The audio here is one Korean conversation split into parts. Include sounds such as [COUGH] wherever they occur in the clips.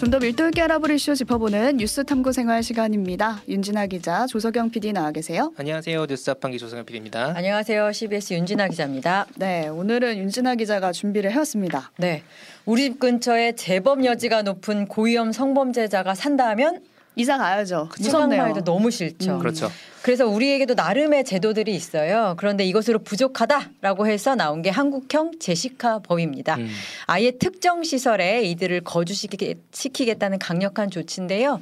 좀 더 밀도 있게 알아볼 이슈 짚어보는 뉴스 탐구 생활 시간입니다. 윤진아 기자, 조석영 PD 나와 계세요. 안녕하세요. 뉴스 합판기 조성현 PD입니다. 안녕하세요. CBS 윤진아 기자입니다. 네, 오늘은 윤진아 기자가 준비를 해왔습니다. 네. 우리 집 근처에 재범 여지가 높은 고위험 성범죄자가 산다 하면 이사 가야죠. 무섭네요. 해도 너무 싫죠. 음. 그렇죠. 그래서 우리에게도 나름의 제도들이 있어요. 그런데 이것으로 부족하다라고 해서 나온 게 한국형 제시카 법입니다. 음. 아예 특정 시설에 이들을 거주시키겠다는 강력한 조치인데요.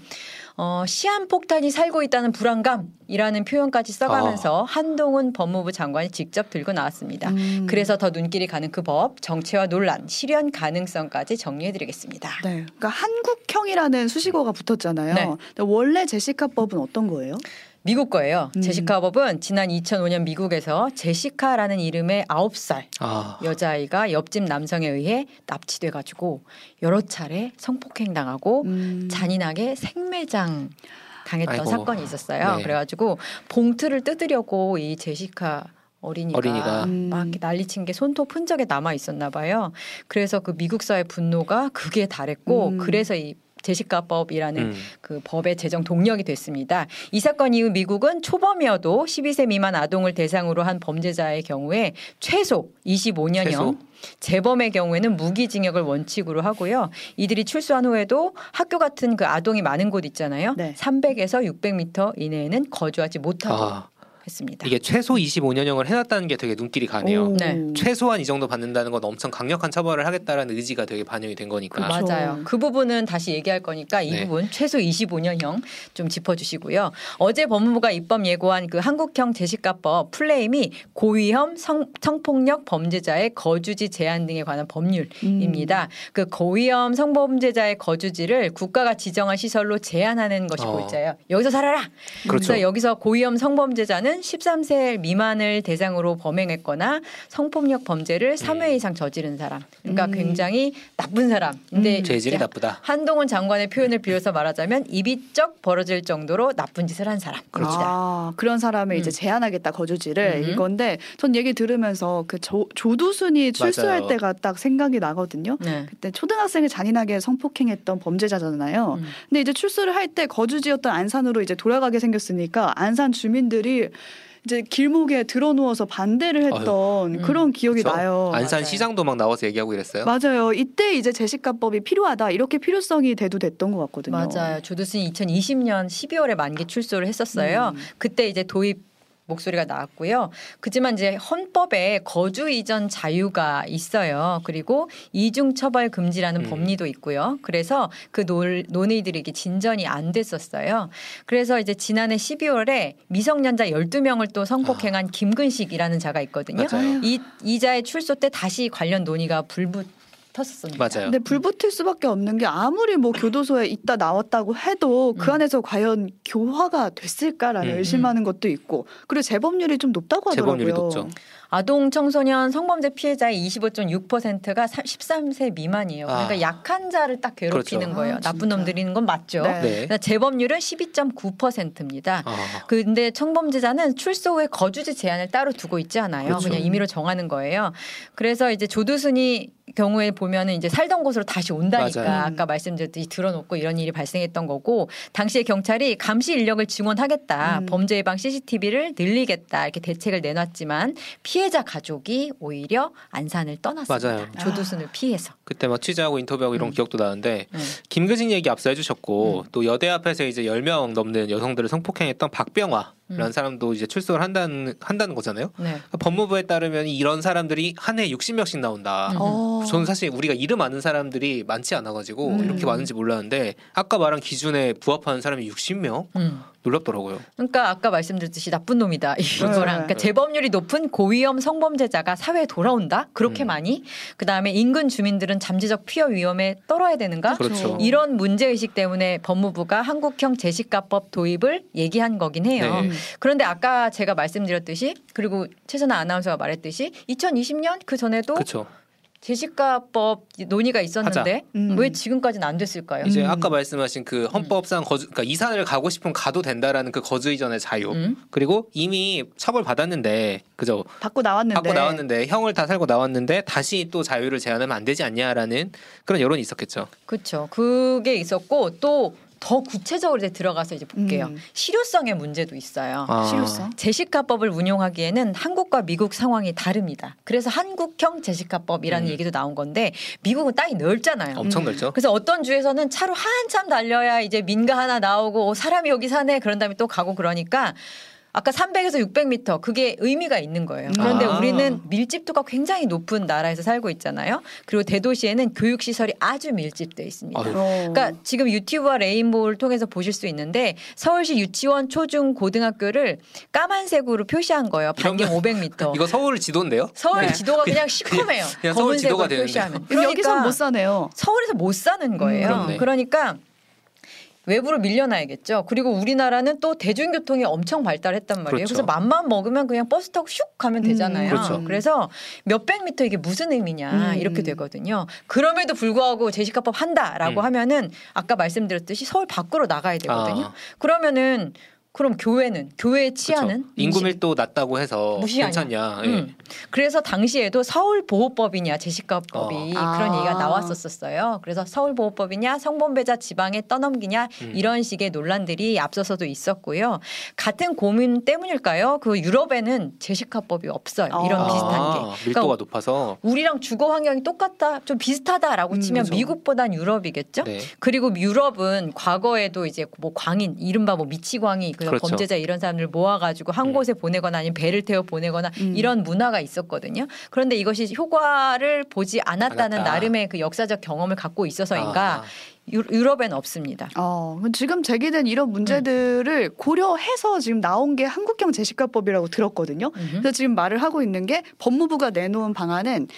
어, 시한폭탄이 살고 있다는 불안감이라는 표현까지 써가면서 한동훈 법무부 장관이 직접 들고 나왔습니다. 음. 그래서 더 눈길이 가는 그 법, 정체와 논란, 실현 가능성까지 정리해드리겠습니다. 네, 그러니까 한국형이라는 수식어가 붙었잖아요. 네. 원래 제시카법은 어떤 거예요? 미국 거예요. 음. 제시카 법은 지난 2005년 미국에서 제시카라는 이름의 9살 아, 여자아이가 옆집 남성에 의해 납치돼 가지고 여러 차례 성폭행 당하고 음. 잔인하게 생매장 당했던 아이고. 사건이 있었어요. 네. 그래가지고 봉투를 뜯으려고 이 제시카 어린이가, 어린이가. 음. 막 이렇게 난리친 게 손톱 흔적에 남아 있었나 봐요. 그래서 그 미국 사회 분노가 극에 달했고 음. 그래서 이 제시카법이라는 음. 그 법의 제정 동력이 됐습니다. 이 사건 이후 미국은 초범이어도 12세 미만 아동을 대상으로 한 범죄자의 경우에 최소 25년형, 최소. 재범의 경우에는 무기징역을 원칙으로 하고요. 이들이 출소한 후에도 학교 같은 그 아동이 많은 곳 있잖아요. 네. 300에서 600m 이내에는 거주하지 못하고 아, 했습니다. 이게 최소 25년형을 해놨다는 게 되게 눈길이 가네요. 오. 네. 최소한 이 정도 받는다는 건 엄청 강력한 처벌을 하겠다라는 의지가 되게 반영이 된 거니까. 그렇죠. 맞아요. 그 부분은 다시 얘기할 거니까 이 네. 부분 최소 25년형 좀 짚어주시고요. 어제 법무부가 입법 예고한 그 한국형 제시카법 플레임이 고위험 성, 성폭력 범죄자의 거주지 제한 등에 관한 법률입니다. 음. 그 고위험 성범죄자의 거주지를 국가가 지정한 시설로 제한하는 것이 어. 골자예요. 여기서 살아라. 그렇죠. 그래서 여기서 고위험 성범죄자는 13세 미만을 대상으로 범행했거나 성폭력 범죄를 3회 이상 저지른 사람. 그러니까 음. 굉장히 나쁜 사람인데 음. 재질이 이제 나쁘다. 한동훈 장관의 표현을 빌어서 말하자면 입이 쩍 벌어질 정도로 나쁜 짓을 한 사람. 그렇죠. 아, 그런 사람을 이제 음. 제한하겠다 거주지를 음. 이건데 전 얘기 들으면서 그 조, 조두순이 출소할 맞아요. 때가 딱 생각이 나거든요. 네. 그때 초등학생을 잔인하게 성폭행했던 범죄자잖아요. 음. 근데 이제 출소를 할 때 거주지였던 안산으로 이제 돌아가게 생겼으니까 안산 주민들이 이제 길목에 들어 누워서 반대를 했던 음. 그런 기억이 그렇죠. 나요. 안산 맞아요. 시장도 막 나와서 얘기하고 이랬어요. 맞아요. 이때 이제 제시카법이 필요하다 이렇게 필요성이 대두됐던 것 같거든요. 맞아요. 조두순이 2020년 12월에 만기 출소를 했었어요. 음. 그때 이제 도입 목소리가 나왔고요. 그지만 이제 헌법에 거주 이전 자유가 있어요. 그리고 이중 처벌 금지라는 음. 법리도 있고요. 그래서 그 논, 논의들이 이게 진전이 안 됐었어요. 그래서 이제 지난해 12월에 미성년자 12명을 또 성폭행한 김근식이라는 자가 있거든요. 맞아요. 이 이 자의 출소 때 다시 관련 논의가 불붙 었었습니다. 맞아요. 근데 불붙을 수밖에 없는 게 아무리 뭐 교도소에 있다 나왔다고 해도 그 음. 안에서 과연 교화가 됐을까라는 음. 의심하는 것도 있고 그리고 재범률이 좀 높다고 하더라고요. 재범률이 높죠. 아동 청소년 성범죄 피해자의 25.6%가 13세 미만이에요. 그러니까 아. 약한 자를 딱 괴롭히는 그렇죠. 거예요. 아, 나쁜. 놈들이는 건 맞죠. 네. 네. 그러니까 재범률은 12.9%입니다. 아, 근데 성범죄자는 출소 후에 거주지 제한을 따로 두고 있지 않아요. 그렇죠. 그냥 임의로 정하는 거예요. 그래서 이제 조두순이 경우에 보면은 이제 살던 곳으로 다시 온다니까 맞아요. 음. 아까 말씀드렸듯이 들어놓고 이런 일이 발생했던 거고 당시에 경찰이 감시 인력을 증원하겠다 음. 범죄 예방 CCTV를 늘리겠다 이렇게 대책을 내놨지만 피해자 가족이 오히려 안산을 떠났습니다. 맞아요. 조두순을 피해서. 그때 막 취재하고 인터뷰하고 이런 음. 기억도 나는데 네. 김근식 얘기 앞서 해주셨고 음. 또 여대 앞에서 이제 10명 넘는 여성들을 성폭행했던 박병화 라는 음. 사람도 이제 출소를 한다는 한다는 거잖아요. 네. 법무부에 따르면 이런 사람들이 한 해 60명씩 나온다. 음. 어. 저는 사실 우리가 이름 아는 사람들이 많지 않아가지고 음. 이렇게 많은지 몰랐는데 아까 말한 기준에 부합하는 사람이 60명 음. 놀랍더라고요. 그러니까 아까 말씀드렸듯이 나쁜 놈이다 [LAUGHS] 이거랑 네. 그러니까 재범률이 높은 고위험 성범죄자가 사회에 돌아온다 그렇게 음. 많이 그 다음에 인근 주민들은 잠재적 피해 위험에 떨어야 되는가 그렇죠. 이런 문제 의식 때문에 법무부가 한국형 제시가법 도입을 얘기한 거긴 해요. 네. 그런데 아까 제가 말씀드렸듯이 그리고 최선아 아나운서가 말했듯이 2020년 그 전에도. 제시가법 논의가 있었는데 음. 왜 지금까지는 안 됐을까요? 이제 음. 아까 말씀하신 그 헌법상 거주 그러니까 이산을 가고 싶으면 가도 된다라는 그 거주 이전의 자유 음? 그리고 이미 처벌 받았는데 그죠 받고 나왔는데. 받고 나왔는데 형을 다 살고 나왔는데 다시 또 자유를 제한하면 안 되지 않냐라는 그런 여론이 있었겠죠. 그렇죠. 그게 있었고 또 더 구체적으로 이제 들어가서 이제 볼게요. 음. 실효성의 문제도 있어요. 아. 실효성. 제시카법을 운용하기에는 한국과 미국 상황이 다릅니다. 그래서 한국형 제시카법이라는 음. 얘기도 나온 건데 미국은 땅이 넓잖아요. 엄청 음. 넓죠. 그래서 어떤 주에서는 차로 한참 달려야 이제 민가 하나 나오고 어, 사람이 여기 사네 그런 다음에 또 가고 그러니까 아까 300에서 600m 그게 의미가 있는 거예요. 그런데 아. 우리는 밀집도가 굉장히 높은 나라에서 살고 있잖아요. 그리고 대도시에는 교육 시설이 아주 밀집돼 있습니다. 아유. 어. 그러니까 지금 유튜브와 레인보우를 통해서 보실 수 있는데 서울시 유치원 초중 고등학교를 까만색으로 표시한 거예요. 반경 500m. [LAUGHS] 이거 서울 지도인데요? 서울 네. 지도가 그냥 시커매요. 그냥 서울 검은색으로 지도가 되는데요. 표시하면. 그럼 여기서 못 사네요. 서울에서 못 사는 거예요. 음. 그러니까 외부로 밀려나야겠죠. 그리고 우리나라는 또 대중교통이 엄청 발달했단 말이에요. 그렇죠. 그래서 맘만 먹으면 그냥 버스 타고 슉 가면 음, 되잖아요. 그렇죠. 그래서 몇백 미터 이게 무슨 의미냐 음. 이렇게 되거든요. 그럼에도 불구하고 제시카법 한다라고 음. 하면은 아까 말씀드렸듯이 서울 밖으로 나가야 되거든요. 아. 그러면은 그럼 교회는 교회의 치안은. 인구 밀도 낮다고 해서 무시 아니야. 괜찮냐? 예. 음. 그래서 당시에도 서울 보호법이냐 제시카법이 어. 그런 아. 얘기가 나왔었었어요. 그래서 서울 보호법이냐 성범죄자 지방에 떠넘기냐 음. 이런 식의 논란들이 앞서서도 있었고요. 같은 고민 때문일까요? 그 유럽에는 제시카법이 없어요. 이런 아. 비슷한 게. 아, 밀도가 그러니까 높아서. 우리랑 주거 환경이 똑같다, 좀 비슷하다라고 음, 치면 그죠. 미국보단 유럽이겠죠. 네. 그리고 유럽은 과거에도 이제 뭐 광인, 이른바 뭐 미치광이 그 그렇죠. 범죄자 이런 사람들 모아가지고 한 음. 곳에 보내거나 아니면 배를 태워 보내거나 음. 이런 문화가 있었거든요. 그런데 이것이 효과를 보지 않았다는 않았다. 나름의 그 역사적 경험을 갖고 있어서인가 아, 유, 유럽엔 없습니다. 어, 지금 제기된 이런 문제들을 고려해서 지금 나온 게 한국형 제시카법이라고 들었거든요. 음흠. 그래서 지금 말을 하고 있는 게 법무부가 내놓은 방안은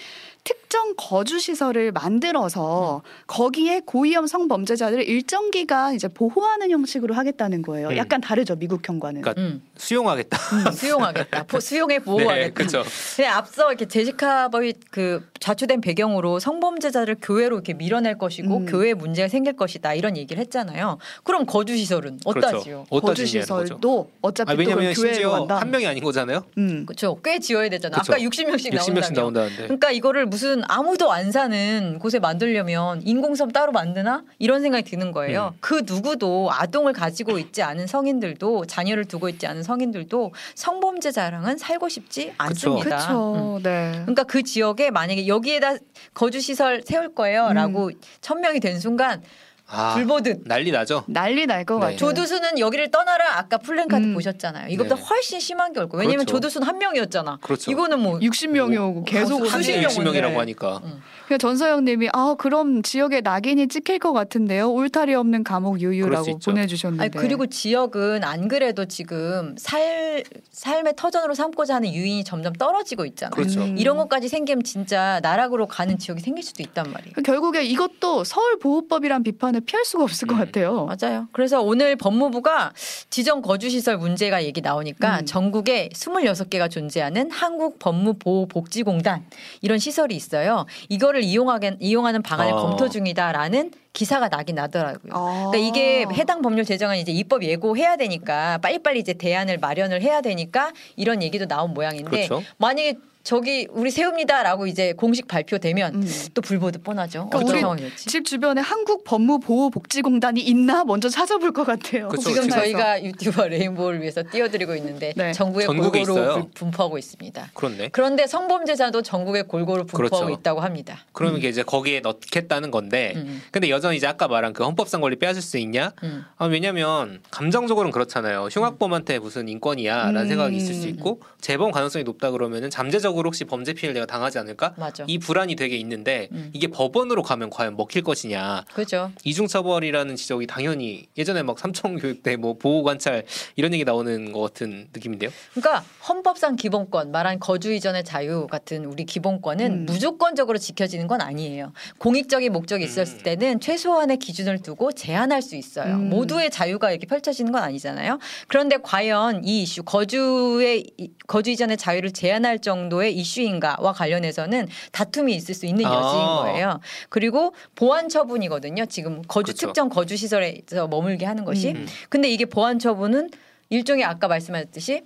특정 거주 시설을 만들어서 거기에 고위험 성범죄자들을 일정 기간 이제 보호하는 형식으로 하겠다는 거예요. 음. 약간 다르죠 미국형과는. 그러니까 음, 수용하겠다. 음, 수용하겠다. 보- 수용해 [LAUGHS] 보호하겠다. 네, 그렇죠. 앞서 이렇게 제시카 법이 그 자초된 배경으로 성범죄자를 교회로 이렇게 밀어낼 것이고 음. 교회에 문제가 생길 것이다 이런 얘기를 했잖아요. 그럼 거주 시설은 어떠지요? 그렇죠. 거주. 시설도 어차피 아, 왜냐하면 또 교회로 간다. 한 명이 아닌 거잖아요. 음. 그렇죠. 꽤 지어야 되잖아. 그쵸. 아까 60명씩 60명씩 나온다며. 나온다는데. 그러니까 이거를 무슨 아무도 안 사는 곳에 만들려면 인공섬 따로 만드나 이런 생각이 드는 거예요. 음. 그 누구도 아동을 가지고 있지 않은 성인들도 자녀를 두고 있지 않은 성인들도 성범죄 자랑은 살고 싶지 않습니다. 그렇죠. 음. 네. 그러니까 그 지역에 만약에 여기에다 거주 시설 세울 거예요라고 천 명이 된 순간 아, 불보듯 난리 나죠. 난리 날것 네. 같아요. 조두순은 여기를 떠나라 아까 플랜카드 음. 보셨잖아요. 이것보다 네. 훨씬 심한 게 올 거예요. 왜냐면 그렇죠. 조두순은 한 명이었잖아. 그렇죠. 이거는 뭐 60명이 오고 계속 뭐 수십 수십 하는 60명이라고 건데. 하니까. 그러니까 전서영님이 아 그럼 지역에 낙인이 찍힐 것 같은데요. 울타리 없는 감옥 유유라고. 보내주셨는데. 아니 그리고 지역은 안 그래도 지금 살 삶의 터전으로 삼고자 하는 유인이 점점 떨어지고 있잖아요. 그렇죠. 음. 이런 것까지 생기면 진짜 나락으로 가는 지역이 생길 수도 있단 말이에요. 결국에 이것도 서울 보호법이란 비판을 피할 수가 없을 것 음. 같아요. 맞아요. 그래서 오늘 법무부가 지정 거주시설 문제가 얘기 나오니까 음. 전국에 26개가 존재하는 한국 법무보호복지공단 이런 시설이 있어요. 이거를 이용하게, 이용하는 방안을 어. 검토 중이다라는 기사가 나긴 나더라고요. 아. 그러니까 이게 해당 법률 제정안 이제 입법 예고해야 되니까 빨리빨리 이제 대안을 마련을 해야 되니까 이런 얘기도 나온 모양인데 그렇죠. 만약에 저기 우리 세웁니다라고 이제 공식 발표되면 음. 또 불보듯 뻔하죠. 그러니까 어떤 우리 상황이었지? 집 주변에 한국 법무보호복지공단이 있나 먼저 찾아볼 것 같아요. 그쵸, 지금 그쵸. 저희가 유튜버 레인보우를 위해서 띄워드리고 있는데 네. 전국에 전국에 골고루 있어요. 불- 분포하고 있습니다. 그렇네. 그런데 성범죄자도 전국에 골고루 분포하고 그렇죠. 있다고 합니다. 그러면 이게 이제 거기에 넣겠다는 건데, 음. 근데 여전히 이제 아까 말한 그 헌법상 권리 빼앗을 수 있냐? 음. 아, 왜냐면 감정적으로는 그렇잖아요. 흉악범한테 무슨 인권이야라는 음. 생각이 있을 수 있고 재범 가능성이 높다 그러면은 잠재적 으로 혹시 범죄 피해를 내가 당하지 않을까? 맞아. 이 불안이 되게 있는데 음. 이게 법원으로 가면 과연 먹힐 것이냐? 그죠. 이중처벌이라는 지적이 당연히 예전에 막 삼청 교육대 뭐 보호 관찰 이런 얘기 나오는 것 같은 느낌인데요. 그러니까 헌법상 기본권 말한 거주 이전의 자유 같은 우리 기본권은 음. 무조건적으로 지켜지는 건 아니에요. 공익적인 목적이 있었을 음. 때는 최소한의 기준을 두고 제한할 수 있어요. 음. 모두의 자유가 이렇게 펼쳐지는 건 아니잖아요. 그런데 과연 이 이슈 거주의 이- 거주 이전의 자유를 제한할 정도의 정도의 이슈인가와 관련해서는 다툼이 있을 수 있는 아. 여지인 거예요. 그리고 보안 처분이거든요. 지금 거주 그렇죠. 특정 거주 시설에서 머물게 하는 것이. 음. 근데 이게 보안 처분은 일종의 아까 말씀하셨듯이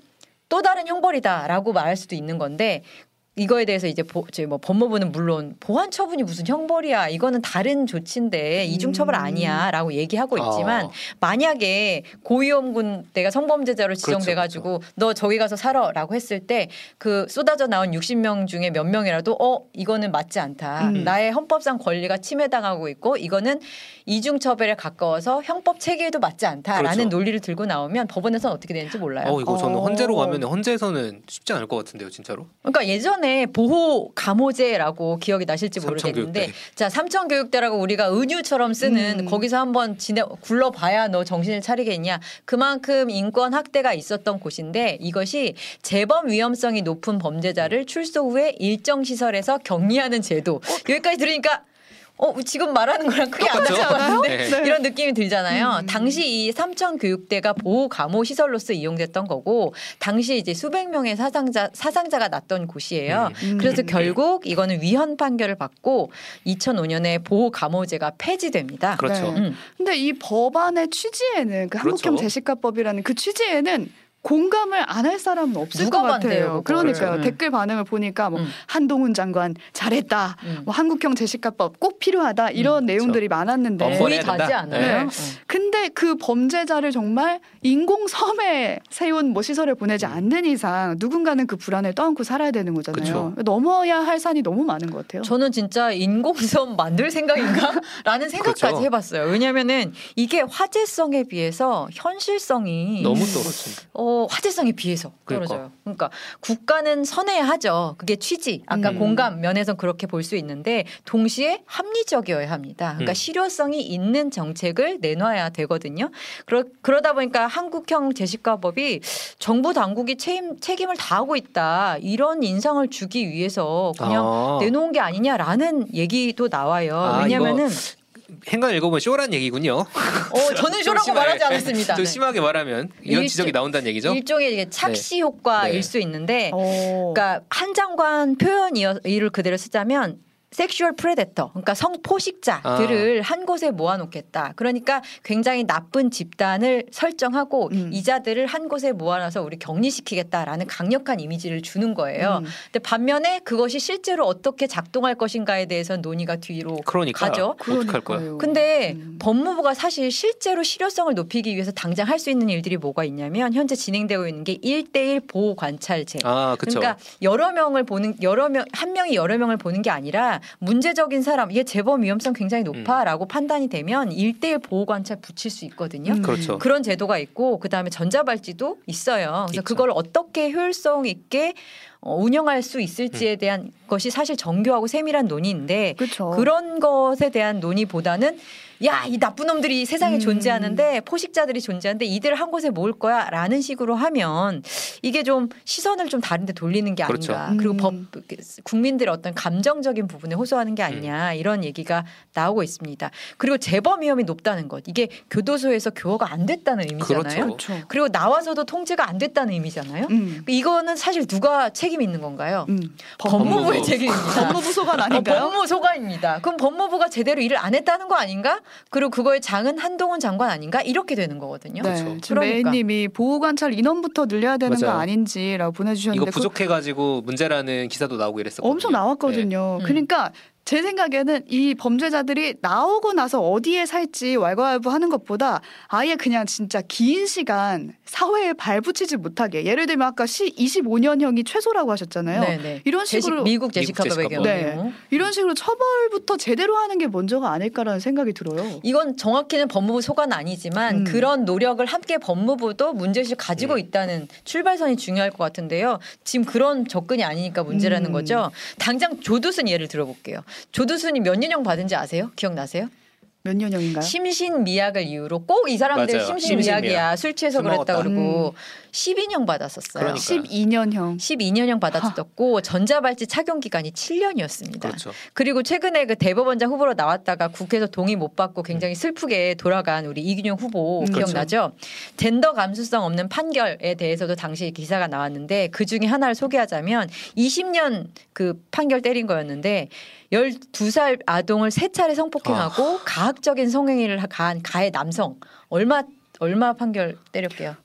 또 다른 형벌이다라고 말할 수도 있는 건데 이거에 대해서 이제 보, 저희 뭐 법무부는 물론 보안 처분이 무슨 형벌이야 이거는 다른 조치인데 이중 처벌 음. 아니야라고 얘기하고 있지만 아. 만약에 고위험군 내가 성범죄자로 그렇죠, 지정돼가지고 너 저기 가서 살아라고 했을 때 그 쏟아져 나온 60명 중에 몇 명이라도 어 이거는 맞지 않다 음. 나의 헌법상 권리가 침해당하고 있고 이거는 이중 처벌에 가까워서 형법 체계에도 맞지 않다라는 그렇죠. 논리를 들고 나오면 법원에서는 어떻게 되는지 몰라요. 어 이거 저는 어. 헌재로 가면 헌재에서는 쉽지 않을 것 같은데요, 진짜로. 그러니까 예전에 보호 감호제라고 기억이 나실지 모르겠는데. 자 삼천 교육대라고 우리가 은유처럼 쓰는 음. 거기서 한번 지내 굴러봐야 너 정신을 차리겠냐 그만큼 인권 학대가 있었던 곳인데 이것이 재범 위험성이 높은 범죄자를 출소 후에 일정 시설에서 격리하는 제도 여기까지 들으니까 어 지금 말하는 거랑 크게 안 똑같죠? 다르는데 [LAUGHS] 네. 네. 이런 느낌이 들잖아요. 음. 당시 이 삼천 교육대가 보호 감호 시설로서 이용됐던 거고 당시 이제 수백 명의 사상자 사상자가 났던 곳이에요. 음. 그래서 음. 결국 이거는 위헌 판결을 받고 2005년에 보호 감호제가 폐지됩니다. 그렇죠. 네. 음. 근데 이 법안의 취지에는 그 한국형 그렇죠. 재시가법이라는 그 취지에는 공감을 안 할 사람은 없을 것 같아요. 그러니까요. 음. 댓글 반응을 보니까 뭐 음. 한동훈 장관 잘했다. 음. 뭐 한국형 재시가법 꼭 필요하다. 이런 내용들이 많았는데 어, 거의 된다. 않아요? 네. 음. 근데 그 범죄자를 정말 인공섬에 세운 뭐 시설에 보내지 않는 이상 누군가는 그 불안을 떠안고 살아야 되는 거잖아요. 넘어야 할 산이 너무 많은 것 같아요. 저는 진짜 인공섬 만들 생각인가? [LAUGHS] 라는 생각까지 그렇죠. 해봤어요. 왜냐면은 이게 화제성에 비해서 현실성이 너무 떨어진다. 어, 화제성에 비해서 그러니까. 떨어져요. 그러니까 국가는 선회하죠. 그게 취지. 아까 음. 공감 면에서 그렇게 볼 수 있는데 동시에 합리적이어야 합니다. 그러니까 음. 실효성이 있는 정책을 내놔야 되거든요. 그러, 그러다 보니까 한국형 제시카법이 정부 당국이 책임, 책임을 다하고 있다. 이런 인상을 주기 위해서 그냥 아. 내놓은 게 아니냐라는 얘기도 나와요. 아, 왜냐면은 행간 읽어보면 쇼란 얘기군요. 어, 저는 쇼라고 좀 심하게- 말하지 않았습니다. 좀 네. 심하게 말하면 이런 일종- 지적이 나온다는 얘기죠. 일종의 이게 착시 효과일 네. 수 있는데 어. 그러니까 한 장관 표현 이어 이를 그대로 쓰자면 sexual predator 그러니까 성포식자들을 한 곳에 모아놓겠다. 그러니까 굉장히 나쁜 집단을 설정하고 음. 이자들을 한 곳에 모아놔서 우리 격리시키겠다라는 강력한 이미지를 주는 거예요. 음. 근데 반면에 그것이 실제로 어떻게 작동할 것인가에 대해서 논의가 뒤로 그러니까 가죠. 어떡할 거야. 근데 음. 법무부가 사실 실제로 실효성을 높이기 위해서 당장 할 수 있는 일들이 뭐가 있냐면 현재 진행되고 있는 게 1대1 보호 관찰제. 아, 그렇죠. 그러니까 여러 명을 보는 여러 명 한 명이 여러 명을 보는 게 아니라 문제적인 사람 얘 재범 위험성 굉장히 높아라고 판단이 되면 1대1 보호 관찰 붙일 수 있거든요. 음. 그렇죠. 그런 제도가 있고 그다음에 전자발찌도 있어요. 그래서 있죠. 그걸 어떻게 효율성 있게 어, 운영할 수 음. 있을지에 대한 것이 사실 정교하고 세밀한 논의인데 그렇죠. 그런 것에 대한 논의보다는 야 이 나쁜 놈들이 세상에 음. 존재하는데 포식자들이 존재하는데 이들을 한 곳에 모을 거야 라는 식으로 하면 이게 좀 시선을 좀 다른 데 돌리는 게 그렇죠. 아닌가 그리고 음. 법 국민들의 어떤 감정적인 부분에 호소하는 게 아니냐 이런 얘기가 나오고 있습니다. 그리고 재범 위험이 높다는 것 이게 교도소에서 교화가 안 됐다는 의미잖아요. 그렇죠. 그렇죠. 그리고 나와서도 통제가 안 됐다는 의미잖아요. 음. 이거는 사실 누가 책임 있는 건가요? 음. 법무부의 법무부. 책임입니다. 법무부 소관 어, 아닌가요? 법무 소관입니다. 그럼 법무부가 제대로 일을 안 했다는 거 아닌가? 그리고 그거의 장은 한동훈 장관 아닌가? 이렇게 되는 거거든요. 네, 그렇죠. 지금 그러니까. 메인님이 보호 관찰 인원부터 늘려야 되는 거 맞아요. 아닌지라고 보내주셨는데 이거 그 부족해가지고 문제라는 기사도 나오고 이랬었거든요. 엄청 나왔거든요. 네. 음. 그러니까 제 생각에는 이 범죄자들이 나오고 나서 어디에 살지 왈가왈부하는 것보다 아예 그냥 진짜 긴 시간 사회에 발붙이지 못하게 예를 들면 아까 시 25년형이 최소라고 하셨잖아요. 네네. 이런 제시- 식으로 미국 미국 제시카법의 제시카법. 경우 이런 식으로 처벌부터 제대로 하는 게 먼저가 아닐까라는 생각이 들어요. 이건 정확히는 법무부 소관 아니지만 음. 그런 노력을 함께 법무부도 문제의식 가지고 음. 있다는 출발선이 중요할 것 같은데요. 지금 그런 접근이 아니니까 문제라는 음. 거죠. 당장 조두순 예를 들어볼게요. 조두순이 몇 년형 받은지 아세요? 기억나세요? 몇 년형인가요? 심신미약을 이유로 꼭 이 사람들 맞아요. 심신미약이야 심신미약. 술 취해서 술 그랬다 먹었다. 그러고 12년 받았었어요. 그러니까. 12년형. 12년형 받았었고 전자발찌 착용 기간이 7년이었습니다. 그렇죠. 그리고 최근에 그 대법원장 후보로 나왔다가 국회에서 동의 못 받고 굉장히 슬프게 돌아간 우리 이균용 후보 음, 기억나죠? 젠더 감수성 없는 판결에 대해서도 당시 기사가 나왔는데 그 중에 하나를 소개하자면 20년 그 판결 때린 거였는데 12살 아동을 세 차례 성폭행하고 가학적인 성행위를 가한 가해 남성 얼마 얼마 판결 때렸게요?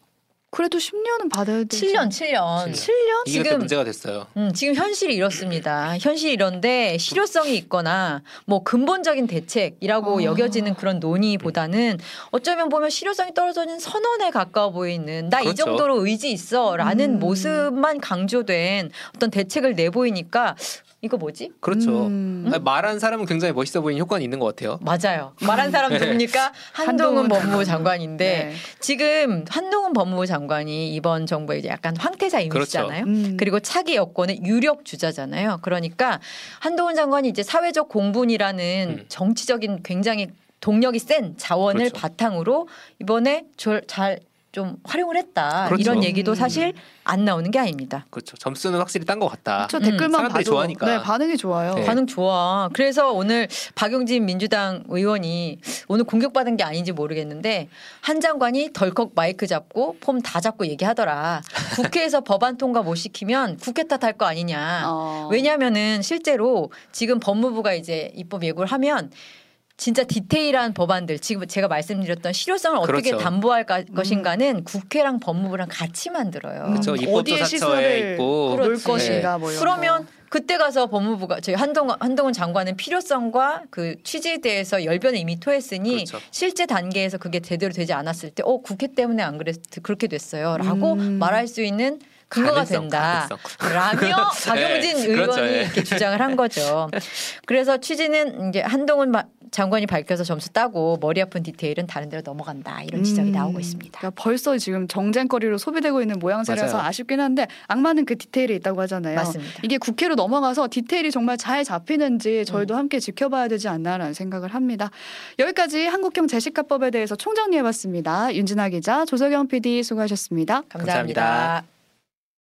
그래도 10년은 받아야 되지. 7년, 7년. 7년? 이게 또 지금- 문제가 됐어요. 음, 지금 현실이 이렇습니다. 현실이 이런데 실효성이 있거나 뭐 근본적인 대책이라고 아. 여겨지는 그런 논의보다는 어쩌면 보면 실효성이 떨어지는 선언에 가까워 보이는 나이 그렇죠. 정도로 의지 있어라는 음. 모습만 강조된 어떤 대책을 내보이니까 이거 뭐지? 그렇죠. 음. 아니, 말한 사람은 굉장히 멋있어 보이는 효과는 있는 것 같아요. 맞아요. 말한 사람 [LAUGHS] 네. 누굽니까? 한동훈 한동훈 법무부 장관. 장관인데 네. 지금 한동훈 법무부 장관이 이번 정부의 이제 약간 황태자 이미지잖아요. 음. 그리고 차기 여권의 유력 주자잖아요. 그러니까 한동훈 장관이 이제 사회적 공분이라는 음. 정치적인 굉장히 동력이 센 자원을 그렇죠. 바탕으로 이번에 잘 좀 활용을 했다. 그렇죠. 이런 얘기도 음. 사실 안 나오는 게 아닙니다. 그렇죠. 점수는 확실히 딴 것 같다. 저 음, 댓글만 봐도 좋아하니까. 네, 반응이 좋아요. 네. 반응 좋아. 그래서 오늘 박용진 민주당 의원이 오늘 공격받은 게 아닌지 모르겠는데 한 장관이 덜컥 마이크 잡고 폼 다 잡고 얘기하더라. [LAUGHS] 국회에서 법안 통과 못 시키면 국회 탓할 거 아니냐. 어. 왜냐하면은 실제로 지금 법무부가 이제 입법 예고를 하면 진짜 디테일한 법안들 지금 제가 말씀드렸던 실효성을 어떻게 그렇죠. 담보할 가- 것인가는 국회랑 법무부랑 같이 만들어요. 그렇죠. 음, 어디에 시설을 있고 놓을 그렇지. 것인가 뭐 그러면 거. 그때 가서 법무부가 저희 한동훈 한동훈 장관은 필요성과 그 취지에 대해서 열변을 이미 토했으니 그렇죠. 실제 단계에서 그게 제대로 되지 않았을 때, 어 국회 때문에 안 그랬 그렇게 됐어요라고 음. 말할 수 있는 근거가 가능성, 된다. 가능성. 라며 [LAUGHS] 박용진 네, 의원이 그렇죠, 예. 이렇게 주장을 한 거죠. 그래서 취지는 이제 한동훈 마- 장관이 밝혀서 점수 따고 머리 아픈 디테일은 다른 데로 넘어간다 이런 지적이 음. 나오고 있습니다. 그러니까 벌써 지금 정쟁거리로 소비되고 있는 모양새라서 맞아요. 아쉽긴 한데 악마는 그 디테일에 있다고 하잖아요. 맞습니다. 이게 국회로 넘어가서 디테일이 정말 잘 잡히는지 저희도 함께 지켜봐야 되지 않나라는 생각을 합니다. 여기까지 한국형 제시카법에 대해서 총정리해봤습니다. 윤진아 기자, 조석영 PD 수고하셨습니다. 감사합니다. 감사합니다.